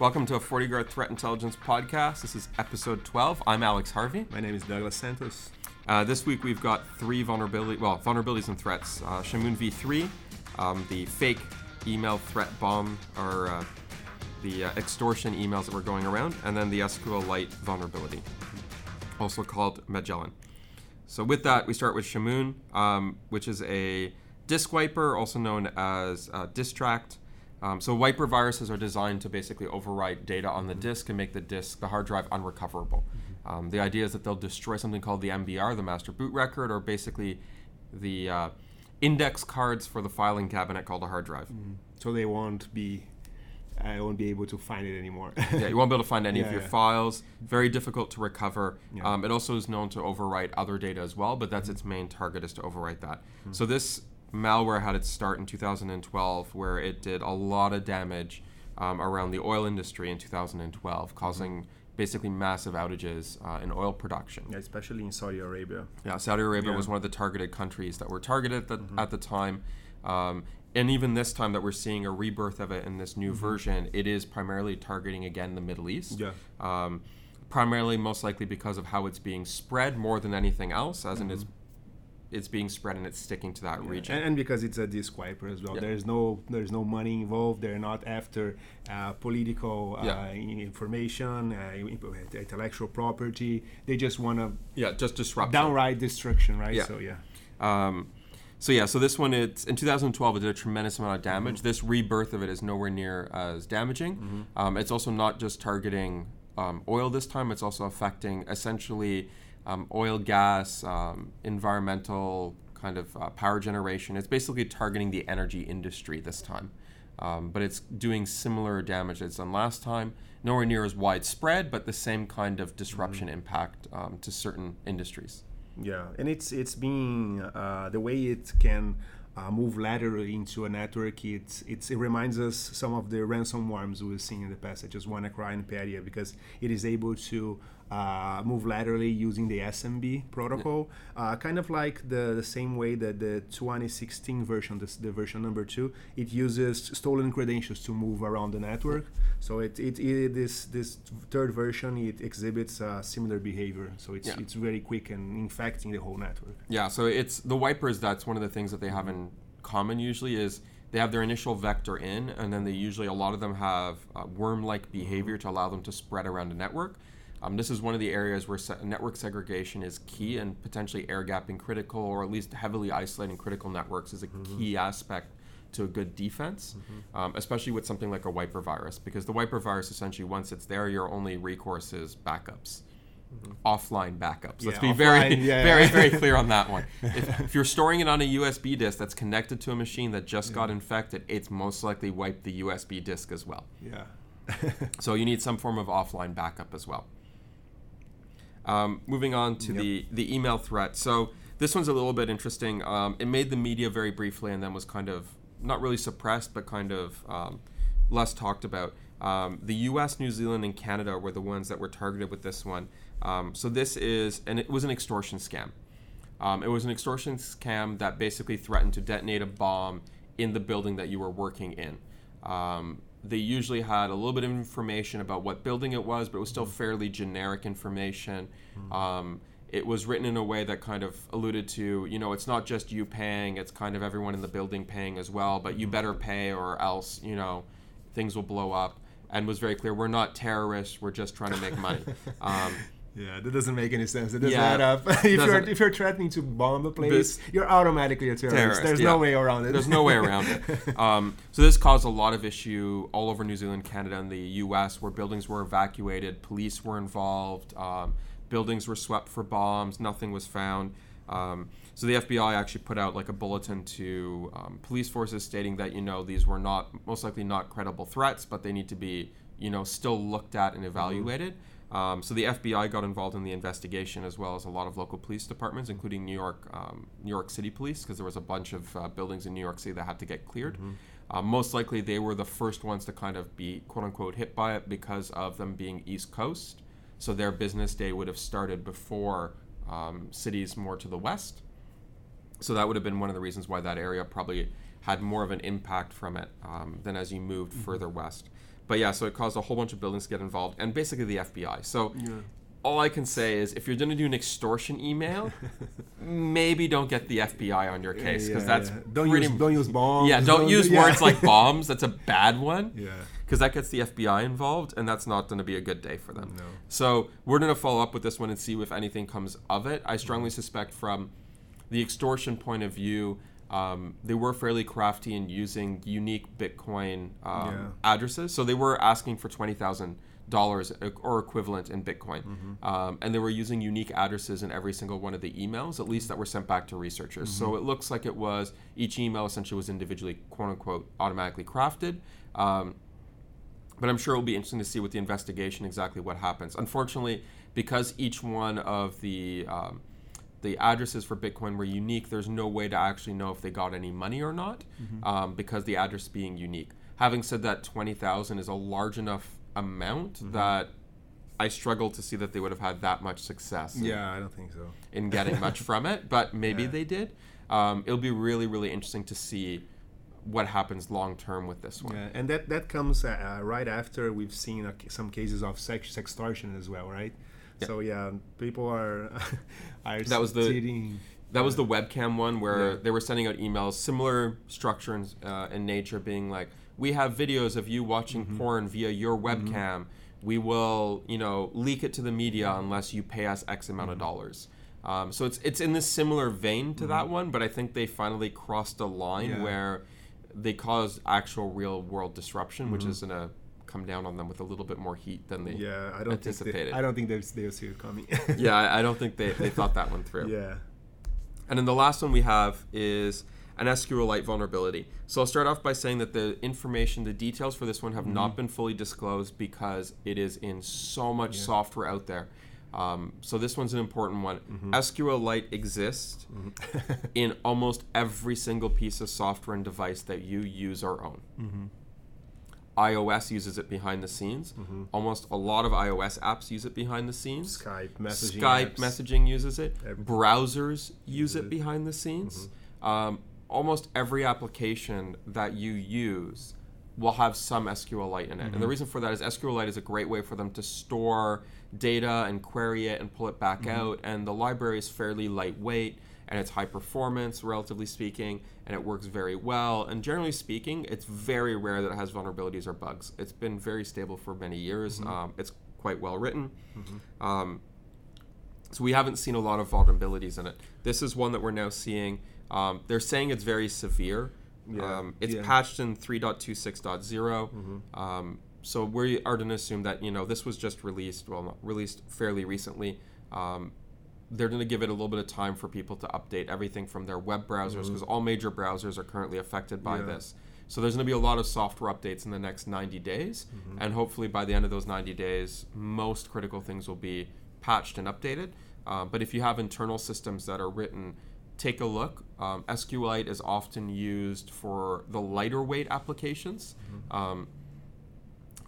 Welcome to a FortiGuard Threat Intelligence podcast. This is episode 12. I'm Alex Harvey. My name is Douglas Santos. Uh, this week we've got three vulnerability, well, vulnerabilities and threats. Uh, Shamoon v3, um, the fake email threat bomb, or uh, the uh, extortion emails that were going around, and then the SQLite vulnerability, also called Magellan. So with that, we start with Shamoon, um, which is a disk wiper, also known as uh, Disttrack. Um, so wiper viruses are designed to basically overwrite data on the disk and make the disk, the hard drive, unrecoverable. Um, the idea is that they'll destroy something called the MBR, the master boot record, or basically the uh, index cards for the filing cabinet called a hard drive. So they won't be, I won't be able to find it anymore. yeah, you won't be able to find any of your yeah. files. Very difficult to recover. Yeah. Um, it also is known to overwrite other data as well, but that's its main target is to overwrite that. Hmm. So this malware had its start in 2012, where it did a lot of damage um, around the oil industry in 2012, causing basically massive outages uh, in oil production. Yeah, especially in Saudi Arabia. Yeah, Saudi Arabia Yeah. was one of the targeted countries that were targeted at the, Mm-hmm. at the time. Um, and even this time that we're seeing a rebirth of it in this new version, it is primarily targeting again the Middle East. Yeah. Um, primarily, most likely because of how it's being spread more than anything else, as in it's it's being spread and it's sticking to that region. And, and because it's a wiper as well, Yeah. there's no there's no money involved. They're not after uh, political uh, Yeah. information, uh, intellectual property. They just want to yeah, just disrupt downright destruction, right? Yeah. So yeah. Um, so yeah, so this one, it's in 2012, it did a tremendous amount of damage. This rebirth of it is nowhere near as damaging. Um, it's also not just targeting um, oil this time; it's also affecting essentially um, oil, gas, um, environmental kind of uh, power generation. It's basically targeting the energy industry this time. Um, but it's doing similar damage as done last time. Nowhere near as widespread, but the same kind of disruption impact um, to certain industries. Yeah, and it's it's being uh, the way it can uh, move laterally into a network. It's, it's it reminds us some of the ransomworms we've seen in the past, such as WannaCry and Petya, because it is able to uh, move laterally using the SMB protocol, uh, kind of like the, the same way that the 2016 version, this, the version number two, it uses stolen credentials to move around the network. So it, it, it this this third version it exhibits uh, similar behavior. So it's Yeah. it's very quick and infecting the whole network. Yeah, so it's the wipers. That's one of the things that they have in common. Usually, is they have their initial vector in, and then they usually a lot of them have uh, worm-like behavior to allow them to spread around a network. Um, this is one of the areas where se- network segregation is key, and potentially air gapping critical, or at least heavily isolating critical networks is a key aspect to a good defense, um, especially with something like a wiper virus, because the wiper virus essentially once it's there, your only recourse is backups. Offline backups. Let's Yeah, be very, yeah. very, very clear on that one. If, if you're storing it on a USB disk that's connected to a machine that just got infected, it's most likely wiped the USB disk as well. Yeah. So you need some form of offline backup as well. Um, moving on to Yep. the the email threat. So this one's a little bit interesting. Um, it made the media very briefly, and then was kind of not really suppressed, but kind of um, less talked about. Um, the U.S., New Zealand, and Canada were the ones that were targeted with this one. Um, so this is, and it was an extortion scam. Um, it was an extortion scam that basically threatened to detonate a bomb in the building that you were working in. Um, they usually had a little bit of information about what building it was, but it was still fairly generic information. Um, it was written in a way that kind of alluded to, you know, it's not just you paying, it's kind of everyone in the building paying as well, but you better pay or else, you know, things will blow up. And was very clear, we're not terrorists, we're just trying to make money. Um, Yeah, that doesn't make any sense. It doesn't Yeah, add up. if you're if you're threatening to bomb a place, you're automatically a terrorist. terrorist, There's yeah. no way around it. There's no way around it. Um, so this caused a lot of issue all over New Zealand, Canada, and the U.S., where buildings were evacuated, police were involved, um, buildings were swept for bombs, nothing was found. Um, so the FBI actually put out like a bulletin to um, police forces stating that you know these were not most likely not credible threats, but they need to be you know still looked at and evaluated. Um, so the FBI got involved in the investigation as well as a lot of local police departments, including New York, um, New York City Police, because there was a bunch of uh, buildings in New York City that had to get cleared. Uh, most likely, they were the first ones to kind of be quote unquote hit by it because of them being East Coast. So their business day would have started before um, cities more to the west. So that would have been one of the reasons why that area probably had more of an impact from it um, than as you moved further west. But yeah, so it caused a whole bunch of buildings to get involved, and basically the FBI. So Yeah. all I can say is, if you're going to do an extortion email, maybe don't get the FBI on your case because Yeah, that's yeah. don't pretty use don't use bombs. yeah, don't use words like bombs. That's a bad one yeah. because that gets the FBI involved, and that's not going to be a good day for them. No. So we're going to follow up with this one and see if anything comes of it. I strongly mm-hmm. suspect from the extortion point of view, um, they were fairly crafty in using unique Bitcoin um, addresses. So they were asking for twenty thousand dollars or equivalent in Bitcoin, um, and they were using unique addresses in every single one of the emails, at least that were sent back to researchers. So it looks like it was each email essentially was individually quote unquote automatically crafted. Um, but I'm sure it'll be interesting to see with the investigation exactly what happens. Unfortunately, because each one of the um, the addresses for Bitcoin were unique, there's no way to actually know if they got any money or not, um, because the address being unique. Having said that, twenty thousand is a large enough amount that I struggle to see that they would have had that much success in- Yeah, I don't think so. in getting much from it, but maybe Yeah. they did. Um, it'll be really, really interesting to see what happens long term with this one. Yeah, and that that comes uh, right after we've seen uh, some cases of sex sextortion as well, right? Yeah. So yeah, people are are That was the- sitting- That was the webcam one where Yeah. they were sending out emails, similar structure and, uh, in nature, being like, "We have videos of you watching Mm-hmm. porn via your webcam. We will, you know, leak it to the media unless you pay us X amount of Mm-hmm. dollars." Um, so it's it's in this similar vein to that one, but I think they finally crossed a line Mm-hmm. Yeah. where they caused actual real world disruption, which is gonna come down on them with a little bit more heat than they. Mm-hmm. Yeah, I don't think anticipated. they, I don't think they'll, they'll see it coming. yeah, I, I don't think they, they thought that one through. yeah. And then the last one we have is an SQLite vulnerability. So I'll start off by saying that the information, the details for this one have not been fully disclosed because it is in so much software out there. Um, so this one's an important one. SQLite exists in almost every single piece of software and device that you use or own. iOS uses it behind the scenes. Mm-hmm. Almost a lot of iOS apps use it behind the scenes. Skype messaging. Skype apps. messaging uses it. Everything. Browsers use it it. behind the scenes. Mm-hmm. Um, almost every application that you use will have some SQLite in it. And the mm-hmm. reason for that is SQLite is a great way for them to store data and query it and pull it back out. And the library is fairly lightweight and it's high performance, relatively speaking, and it works very well. And generally speaking, it's very rare that it has vulnerabilities or bugs. It's been very stable for many years. Um, it's quite well written. Um, so we haven't seen a lot of vulnerabilities in it. This is one that we're now seeing. Um, they're saying it's very severe. Yeah, Um, it's yeah. patched in 3.26.0. Um, so we are going to assume that you know this was just released, well, not released fairly recently. Um, they're going to give it a little bit of time for people to update everything from their web browsers because all major browsers are currently affected by Yeah. this. So there's going to be a lot of software updates in the next 90 days, and hopefully by the end of those 90 days, most critical things will be patched and updated. Um, but if you have internal systems that are written, take a look. Um, SQLite is often used for the lighter weight applications. Um,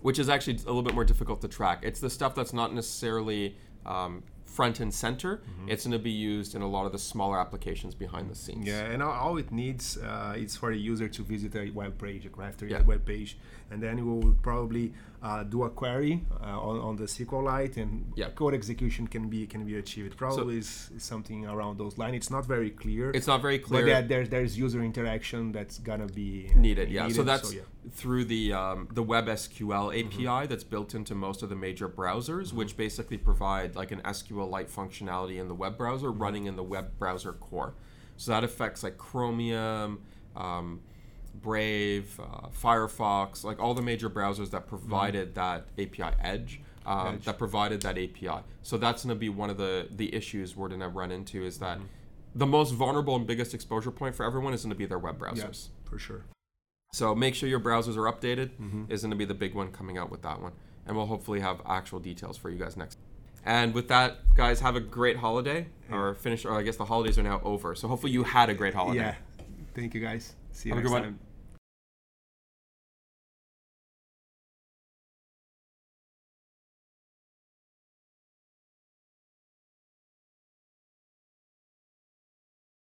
which is actually a little bit more difficult to track. It's the stuff that's not necessarily um, front and center. It's going to be used in a lot of the smaller applications behind the scenes. Yeah, and all, it needs uh, is for a user to visit a web page, a crafter Yeah. web page, and then we will probably uh, do a query uh, on, on the SQLite, and Yeah. code execution can be can be achieved. Probably is, is something around those lines. It's not very clear. It's not very clear. but there, there's there's user interaction that's gonna be needed. Yeah, so that's yeah. Through the um, the Web SQL API Mm-hmm. that's built into most of the major browsers, which basically provide like an SQLite functionality in the web browser Mm-hmm. running in the web browser core. So that affects like Chromium. Um, Brave, uh, Firefox, like all the major browsers that provided that API edge, um, Mm-hmm. Edge. that provided that API. So that's going to be one of the the issues we're going to run into is that the most vulnerable and biggest exposure point for everyone is going to be their web browsers. yeah, for sure. So make sure your browsers are updated Mm-hmm. is going to be the big one coming out with that one. And we'll hopefully have actual details for you guys next. And with that, guys, have a great holiday. Or finish, or I guess the holidays are now over. So hopefully you had a great holiday. Yeah. Thank you guys. See you Have next good one. time.